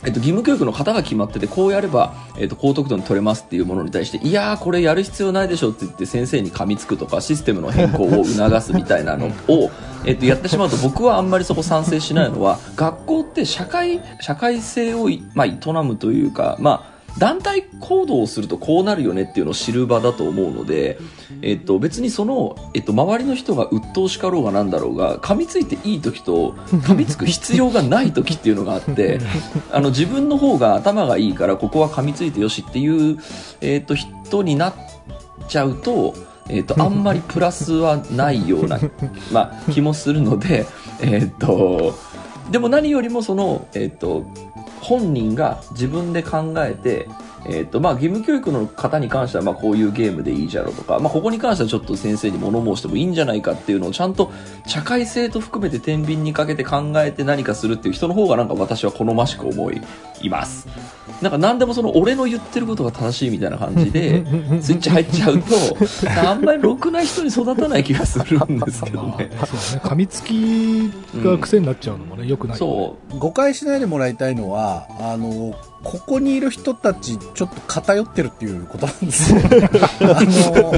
えっと、義務教育の型が決まっててこうやれば、えっと、高得点取れますっていうものに対していやーこれやる必要ないでしょって言って先生に噛みつくとかシステムの変更を促すみたいなのを、えっと、やってしまうと僕はあんまりそこ賛成しないのは学校って社会社会性をい、まあ、営むというか、まあ、団体行動をするとこうなるよねっていうのを知る場だと思うので、えっと、別にその、えっと、周りの人が鬱陶しかろうがなんだろうが噛みついていい時と噛みつく必要がない時っていうのがあって あの自分の方が頭がいいからここは噛みついてよしっていう、えっと、人になっちゃうと。えっと あんまりプラスはないような、まあ、気もするので、えっとでも何よりもその、えっと本人が自分で考えて、えっとまあ、義務教育の方に関してはまあこういうゲームでいいじゃろうとか、まあ、ここに関してはちょっと先生に物申してもいいんじゃないかっていうのをちゃんと社会性と含めて天秤にかけて考えて何かするっていう人の方がなんか私は好ましく思います。なんか何でもその俺の言ってることが正しいみたいな感じで スイッチ入っちゃうとあんまりろくな人に育たない気がするんですけどね。そうね。噛みつきが癖になっちゃうのもねよくないそう。誤解しないでもらいたいのはあのここにいる人たちちょっと偏ってるっていうことなんですよ。あの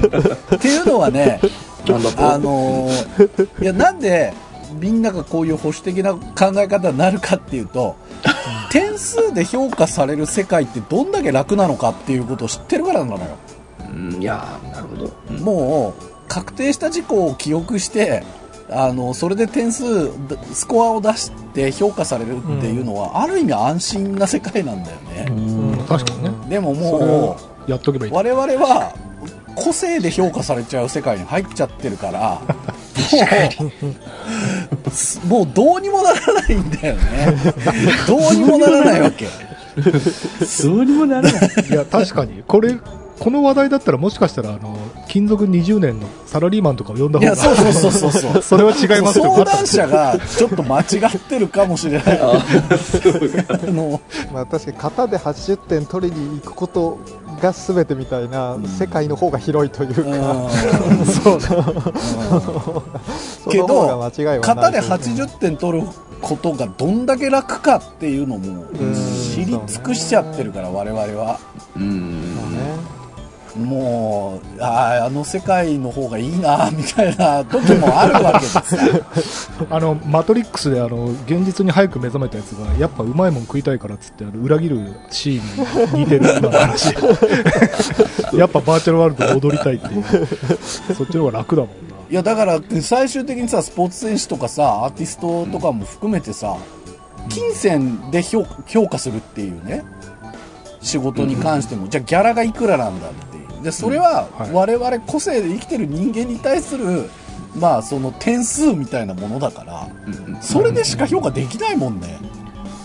っていうのはねなんだとあのいやなんでみんながこういう保守的な考え方になるかっていうと点数で評価される世界ってどんだけ楽なのかっていうことを知ってるからなのよ。うんいやーなるほど、うん。もう確定した事項を記憶してあのそれで点数スコアを出して評価されるっていうのは、ある意味安心な世界なんだよね、うん。確かにね。でももやっとけばいいう我々は個性で評価されちゃう世界に入っちゃってるからもう もうどうにもならないんだよね。どうにもならないわけ。そうにもならない。いや確かに。これこの話題だったらもしかしたらあの勤続20年のサラリーマンとかを呼んだ方が。いやそうそうそうそう それは違いますよ。相談者がちょっと間違ってるかもしれない。あの まあ、確かに型で80点取りに行くことが全てみたいな世界の方が広いというか、うん。そう。けど型でという。か80点取ることがどんだけ楽かっていうのもん。知り尽くしちゃってるから我々は。うんもうあーあの世界の方がいいな みたいな時もあるわけですよ。あのマトリックスであの現実に早く目覚めたやつがやっぱうまいもん食いたいからっつってあの裏切るシーンに似てる 今の話。やっぱバーチャルワールドで踊りたいっていう。そっちの方が楽だもんな。いやだから最終的にさスポーツ選手とかさアーティストとかも含めてさ金銭で評評価するっていうね仕事に関しても、じゃあギャラがいくらなんだってでそれははい。我々個性で生きてる人間に対するまあその点数みたいなものだからそれでしか評価できないもんね、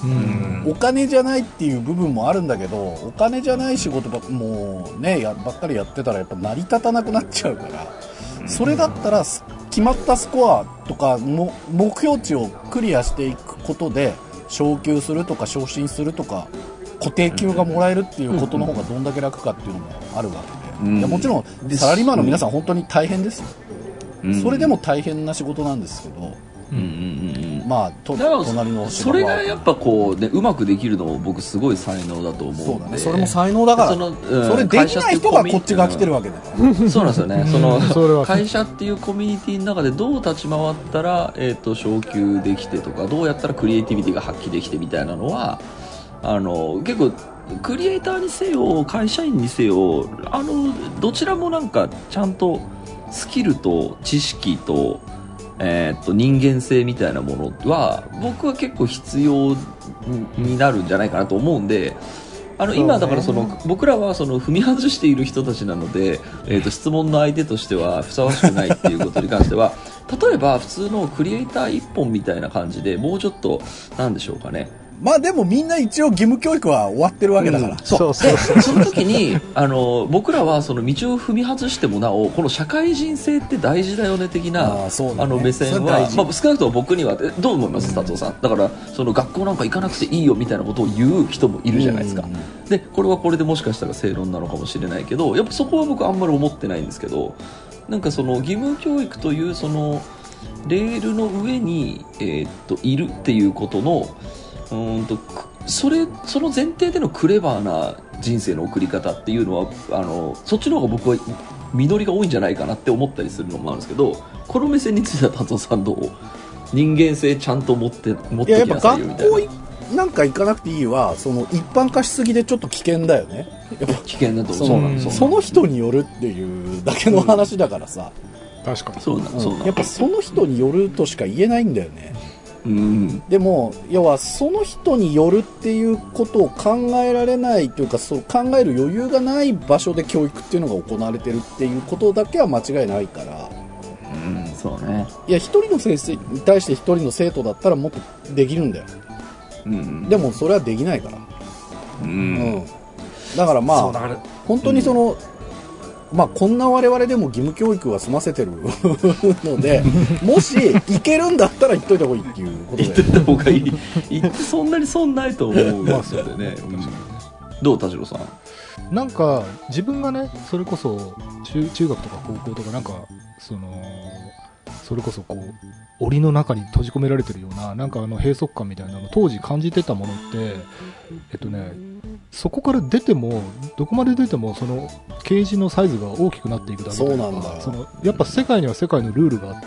うん。お金じゃないっていう部分もあるんだけどお金じゃない仕事ばもうねやばっかりやってたらやっぱ成り立たなくなっちゃうからそれだったらす決まったスコアとかも目標値をクリアしていくことで昇給するとか昇進するとか固定給がもらえるっていうことの方がどんだけ楽かっていうのもあるわけいやもちろんサラリーマンの皆さん本当に大変ですよ、うん。それでも大変な仕事なんですけどうんうんうんうん。まあとだから隣のそれがやっぱこうねうまくできるのも僕すごい才能だと思うんで。そうだね。それも才能だから。そのうんそれできない人がこっちが来てるわけだから。そうなんですよね。その会社っていうコミュニティの中でどう立ち回ったら、えー、と昇給できてとかどうやったらクリエイティビティが発揮できてみたいなのはあの結構クリエイターにせよ会社員にせよあのどちらもなんかちゃんとスキルと知識と,、えー、と人間性みたいなものは僕は結構必要になるんじゃないかなと思うんであの今だからその僕らはその踏み外している人たちなので、えー、と質問の相手としてはふさわしくないっていうことに関しては 例えば普通のクリエイター一本みたいな感じでもうちょっとなんでしょうかねまあでもみんな一応義務教育は終わってるわけだから、そうそう。でその時にあの僕らはその道を踏み外してもなおこの社会人性って大事だよね的なあね。あの目線はまあ、少なくとも僕にはえどう思います？達夫さん。だからその学校なんか行かなくていいよみたいなことを言う人もいるじゃないですか、うんうん。でこれはこれでもしかしたら正論なのかもしれないけどやっぱそこは僕あんまり思ってないんですけどなんかその義務教育というそのレールの上に、えーっといるっていうことのうーんとくそれその前提でのクレバーな人生の送り方っていうのはあのそっちの方が僕は実りが多いんじゃないかなって思ったりするのもあるんですけどこの目線については達夫さんどう？人間性ちゃんと持って持ってきなさいよみたいな。学校いなんか行かなくていいはその一般化しすぎでちょっと危険だよね。やっぱ危険だとそのそうその人によるっていうだけの話だからさ、確かに。そうなんそうな。んやっぱその人によるとしか言えないんだよねうん。でも要はその人によるっていうことを考えられないというかそう考える余裕がない場所で教育っていうのが行われてるっていうことだけは間違いないから。うんそうね。いや一人の先生に対して一人の生徒だったらもっとできるんだよ。うんでもそれはできないから。ううん。んだからまあ本当にその、まあこんな我々でも義務教育は済ませてる のでもし行けるんだったら行っといた方がいいっていうことで言ってた方がいい言ってそんなに損ないと思うんですよね、うんどう田代さん？なんか、自分がね、それこそ中、中学とか高校とか、なんか、その、それこそこう、檻の中に閉じ込められてるような、なんかあの閉塞感みたいなのを当時感じてたものって、えっとね、そこから出ても、どこまで出ても、その、ケージのサイズが大きくなっていくだけうなんだ。よその、やっぱ世界には世界のルールがあって、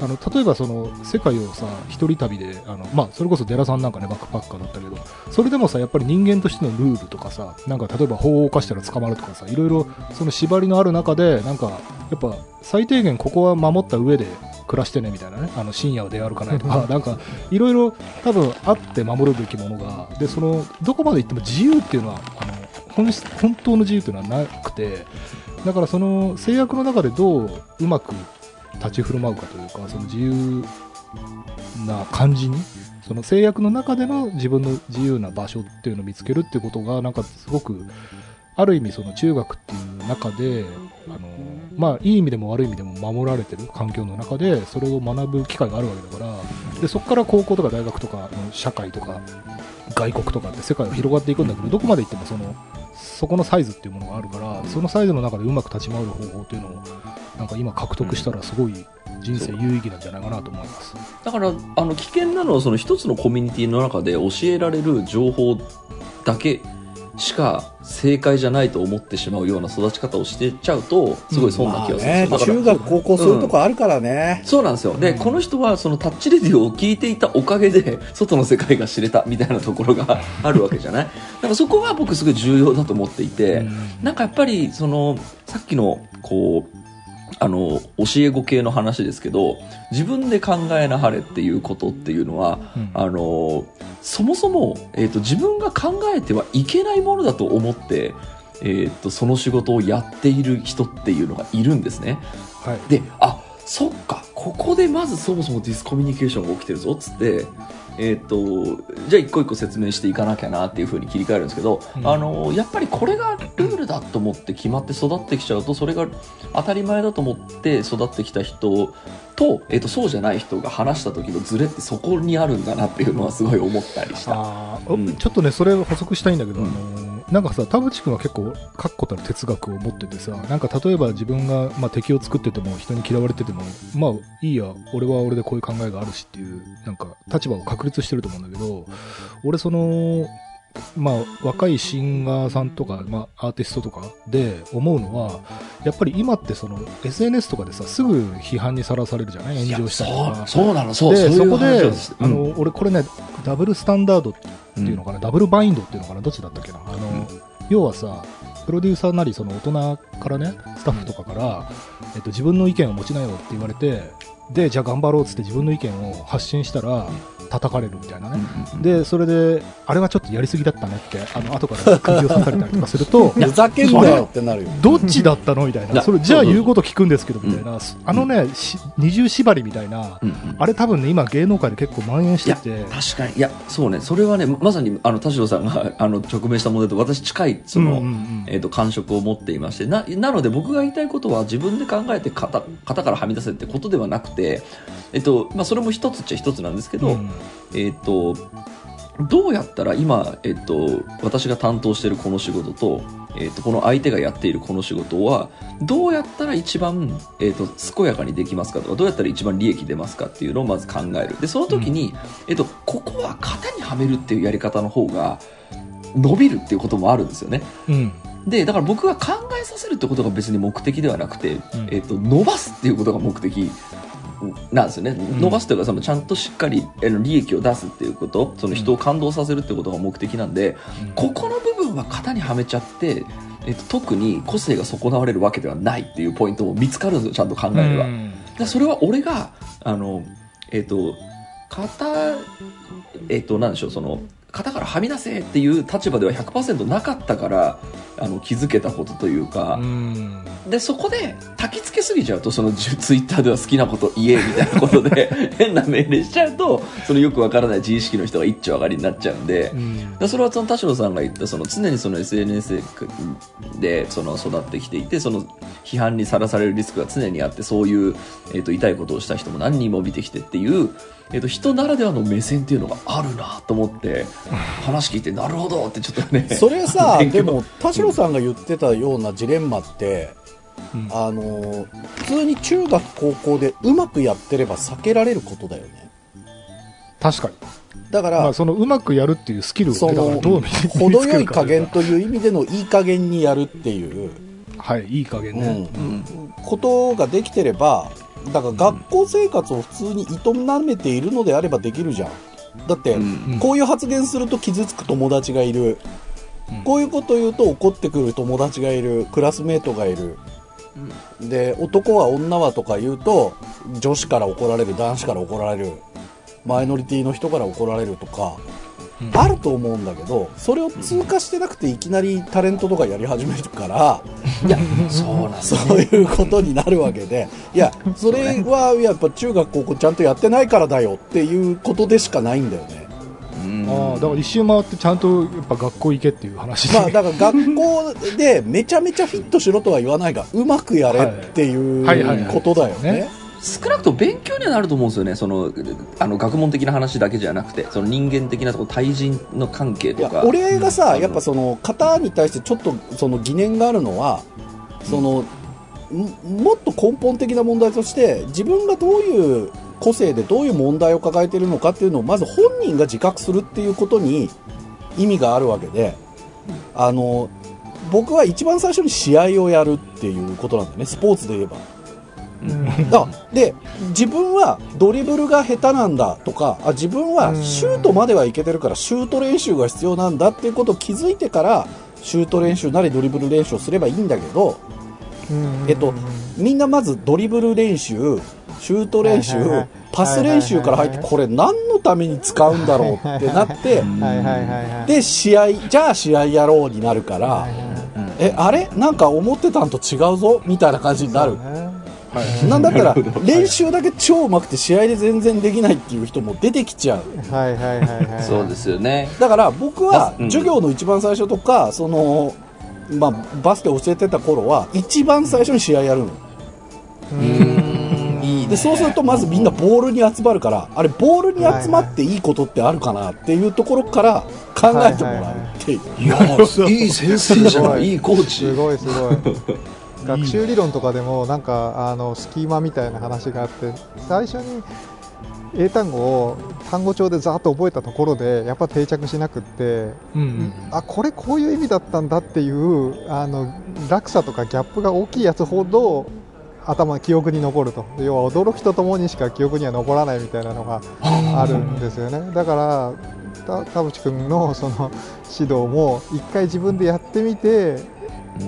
あの、例えばその、世界をさ、一人旅で、あの、まあ、それこそデラさんなんかね、バックパッカーだったけど、それでもさ、やっぱり人間としてのルールとかさ、なんか例えば法を犯したら捕まるとかさ、いろいろその縛りのある中で、なんか、やっぱ最低限ここは守った上で暮らしてねみたいなね、あの深夜を出歩かないとか、なんかいろいろ多分あって守るべきものが、で、その、どこまで行っても自由っていうのは、あの、本質本当の自由っていうのはなくて、だからその制約の中でどううまく立ち振る舞うかというか、その自由な感じに、その制約の中での自分の自由な場所っていうのを見つけるっていうことが、なんかすごく、ある意味その中学っていう中で、あの、まあいい意味でも悪い意味でも守られてる環境の中で、それを学ぶ機会があるわけだから、で、そこから高校とか大学とか社会とか、外国とかって世界が広がっていくんだけど、どこまで行ってもその、そこのサイズっていうものがあるから、そのサイズの中でうまく立ち回る方法っていうのを、なんか今獲得したらすごい人生有意義なんじゃないかなと思います。だからあの危険なのはその一つのコミュニティの中で教えられる情報だけしか正解じゃないと思ってしまうような育ち方をしてっちゃうとすごい損なまあ気がする。んですよ、ね中学高校そういうとこあるからね、そうなんですよ。で、この人はそのタッチレディオを聞いていたおかげで、外の世界が知れたみたいなところがあるわけじゃない？だからそこは僕すごい重要だと思っていて、なんかやっぱり、その、さっきの、こう、あの、教え子系の話ですけど、自分で考えなはれっていうことっていうのは、うんあの、そもそも、えっ、と、自分が考えてはいけないものだと思って、えっ、と、その仕事をやっている人っていうのがいるんですね。はい。で、あ、そっか、ここでまずそもそもディスコミュニケーションが起きてるぞ、つって、えっ、と、じゃあ一個一個説明していかなきゃなっていうふうに切り替えるんですけど、うん。あの、やっぱりこれがルールだと思って決まって育ってきちゃうと、それが当たり前だと思って育ってきた人と、えっ、と、そうじゃない人が話した時のズレってそこにあるんだなっていうのはすごい思ったりした。うん。ちょっとね、それ補足したいんだけど、うん。あのなんかさ、田淵君は結構確固たる哲学を持っててさ、なんか例えば自分が、まあ、敵を作ってても人に嫌われてても、まあいいや、俺は俺でこういう考えがあるしっていう、なんか立場を確立してると思うんだけど、俺その、まあ若いシンガーさんとか、まあアーティストとかで思うのは、やっぱり今ってその SNS とかでさ、すぐ批判にさらされるじゃない？炎上したりとか。そう、そうなの、そう、で、そういうそこで、話です。あの、俺これね、ダブルスタンダードっていうのかな、ダブルバインドっていうのかな、どっちだったっけな？あの、要はさ、プロデューサーなり、その大人からね、スタッフとかから、えっと、自分の意見を持ちなよって言われて、で、じゃあ頑張ろうっつって自分の意見を発信したら、叩かれるみたいなね。で、それで、あれはちょっとやりすぎだったねって、あの、後から首を刺されたりとかすると、ふざけんなよってなるよ。どっちだったのみたいな。それ、じゃあ言うこと聞くんですけど、みたいな。あのね、し二重縛りみたいな、あれ多分ね、今芸能界で結構蔓延してて、確かに。いやそうね。それはねまさにあの田代さんが あの直面した問題と私近いその、えー、と感触を持っていまして。ななので僕が言いたいことは自分で考えて型型からはみ出せってことではなくて、えっとまあ、それも一つっちゃ一つなんですけど、うん。えっとどうやったら今、えっと、私が担当しているこの仕事と、えっと、この相手がやっているこの仕事はどうやったら一番、えっと、健やかにできますかとかどうやったら一番利益出ますかっていうのをまず考える。でその時に、えっと、ここは型にはめるっていうやり方の方が伸びるっていうこともあるんですよね。うん。でだから僕が考えさせるってことが別に目的ではなくて、ん。えっと伸ばすっていうことが目的なんですよね、伸ばすというかそのちゃんとしっかり利益を出すっていうことその人を感動させるっていうことが目的なんで、ここの部分は型にはめちゃって、えっと、特に個性が損なわれるわけではないっていうポイントも見つかるんですよちゃんと考えれば。うん。でそれは俺があのえっ、と型えっ、となんでしょうその型からはみ出せっていう立場では100%なかったからあの気づけたことというか、うん。でそこで焚きつけすぎちゃうとそのじ ツイッターでは好きなこと言えみたいなことで 変な命令しちゃうとそのよくわからない自意識の人が一丁上がりになっちゃうんで、うそれはその田代さんが言ったその常にその SNS でその育ってきていてその批判にさらされるリスクが常にあってそういう、えー、と痛いことをした人も何人も見てきてっていう、えー、と人ならではの目線っていうのがあるなと思って 話聞いてなるほどってちょっとねそれさ、でも、田代さんが言ってたようなジレンマって、うんあの、普通に中学、高校でうまくやってれば避けられることだよね。確かに。だから、まあ、そのうまくやるっていうスキルをその、どう身につけるか程よい加減という意味でのいい加減にやるっていう、はい、いい加減ね。うんことができてれば、だから学校生活を普通に営めているのであればできるじゃん。だって、うんこういう発言すると傷つく友達がいる。うんこういうこと言うと怒ってくる友達がいる。クラスメートがいる。で、男は女はとか言うと、女子から怒られる、男子から怒られる。マイノリティの人から怒られるとか、うんあると思うんだけど、それを通過してなくていきなりタレントとかやり始めるから、いやそうなんそういうことになるわけで、いや、それはやっぱ中学高校ちゃんとやってないからだよっていうことでしかないんだよね。うん。ああ、だから一周回ってちゃんとやっぱ学校行けっていう話。でまあだから学校でめちゃめちゃフィットしろとは言わないが、うまくやれっていうはい。はいはいはい。ことだよね。ね少なくとも勉強にはなると思うんですよね。そのあの学問的な話だけじゃなくてその人間的なところ対人の関係とか。俺がさ、うん。やっぱその型に対してちょっとその疑念があるのは、そのももっと根本的な問題として自分がどういう個性でどういう問題を抱えているのかっていうのをまず本人が自覚するっていうことに意味があるわけで、あの僕は一番最初に試合をやるっていうことなんだよね。スポーツで言えば。だで自分はドリブルが下手なんだとかあ自分はシュートまではいけてるからシュート練習が必要なんだっていうことを気づいてからシュート練習なりドリブル練習をすればいいんだけどえっとみんなまずドリブル練習シュート練習はいはいはいパス練習から入ってはいはいはいこれ何のために使うんだろうってなってはいはいはいはい。で試合じゃあ試合やろうになるからえあれ？なんか思ってたんと違うぞ？みたいな感じになる。なんだったら、練習だけ超うまくて試合で全然できないっていう人も出てきちゃう。はいはいはいはい。そうですよね。だから僕はうん授業の一番最初とか、その、まあ、バスケ教えてた頃は、一番最初に試合やるの。いいで、そうするとまずみんなボールに集まるから、あれ、ボールに集まっていいことってあるかなっていうところから考えてもらうっていう。いや、いい先生じゃない。いいコーチす。ごいすごい。学習理論とかでもなんかあのスキーマみたいな話があって最初に英単語を単語帳でざーっと覚えたところでやっぱ定着しなくってうん。あこれこういう意味だったんだっていうあの落差とかギャップが大きいやつほど頭記憶に残ると。要は驚きとともにしか記憶には残らないみたいなのがあるんですよね。だからた田淵君のその指導も一回自分でやってみて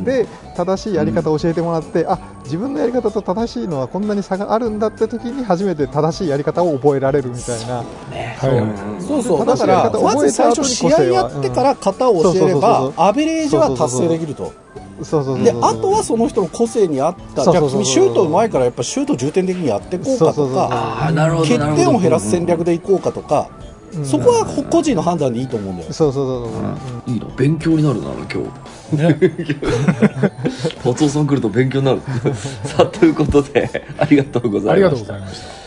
で正しいやり方を教えてもらって、あ自分のやり方と正しいのはこんなに差があるんだって時に初めて正しいやり方を覚えられるみたいな。そうそう。だから、まず最初試合やってから型を教えればアベレージは達成できると。そうそうで、あとはその人の個性に合った、じゃあ君シュートうまいからやっぱシュート重点的にやっていこうかとか。欠点を減らす戦略でいこうかとか、うんそこは個人の判断でいいと思うんだよ。そうそうそうそう、いいな。勉強になるな、今日。ね。達夫さん来ると勉強になる。さあ、ということで、ありがとうござありがとういました。ございました。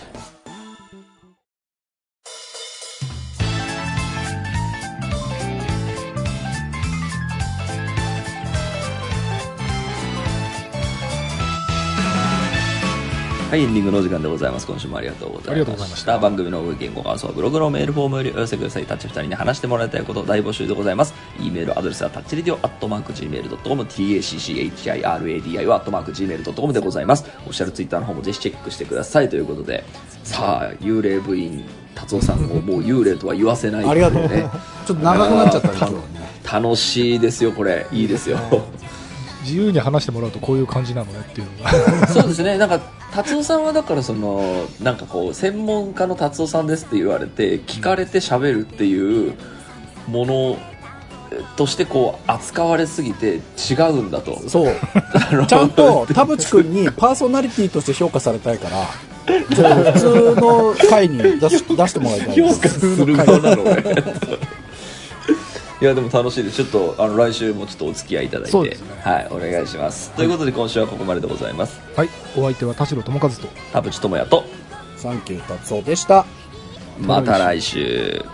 はい、エンディングのお時間でございます。今週もありがとうございました。した番組のご意見ご感想はブログのメールフォームよりお寄せください。タッチ2人に話してもらいたいこと大募集でございます。e メールアドレスはタッチリディオアットマーク Gmail.com tacchiradio アットマーク Gmail.com でございます。オフィシャルツイッターの方もぜひチェックしてくださいということで、さあ、幽霊部員、達夫さんをもう幽霊とは言わせない、ありがとうね。ちょっと長くなっちゃったね、今日はね。楽しいですよ、これ。いいですよ。自由に話してもらうとこういう感じなのねっていうのが。そうですね、なんか、達夫さんはだからその、なんかこう、専門家の達夫さんですって言われて、聞かれて喋るっていうものとしてこう、扱われすぎて違うんだと。そう。ちゃんと田淵君にパーソナリティとして評価されたいから、普通の回に出し出してもらいたい評です。価する側なのね。いやでも楽しいです。ちょっとあの来週もちょっとお付き合いいただいて、ね、はいお願いします。ということで今週はここまででございます。はい。お相手は田代智和と。田淵智也と。サンキュー達夫でした。また来週。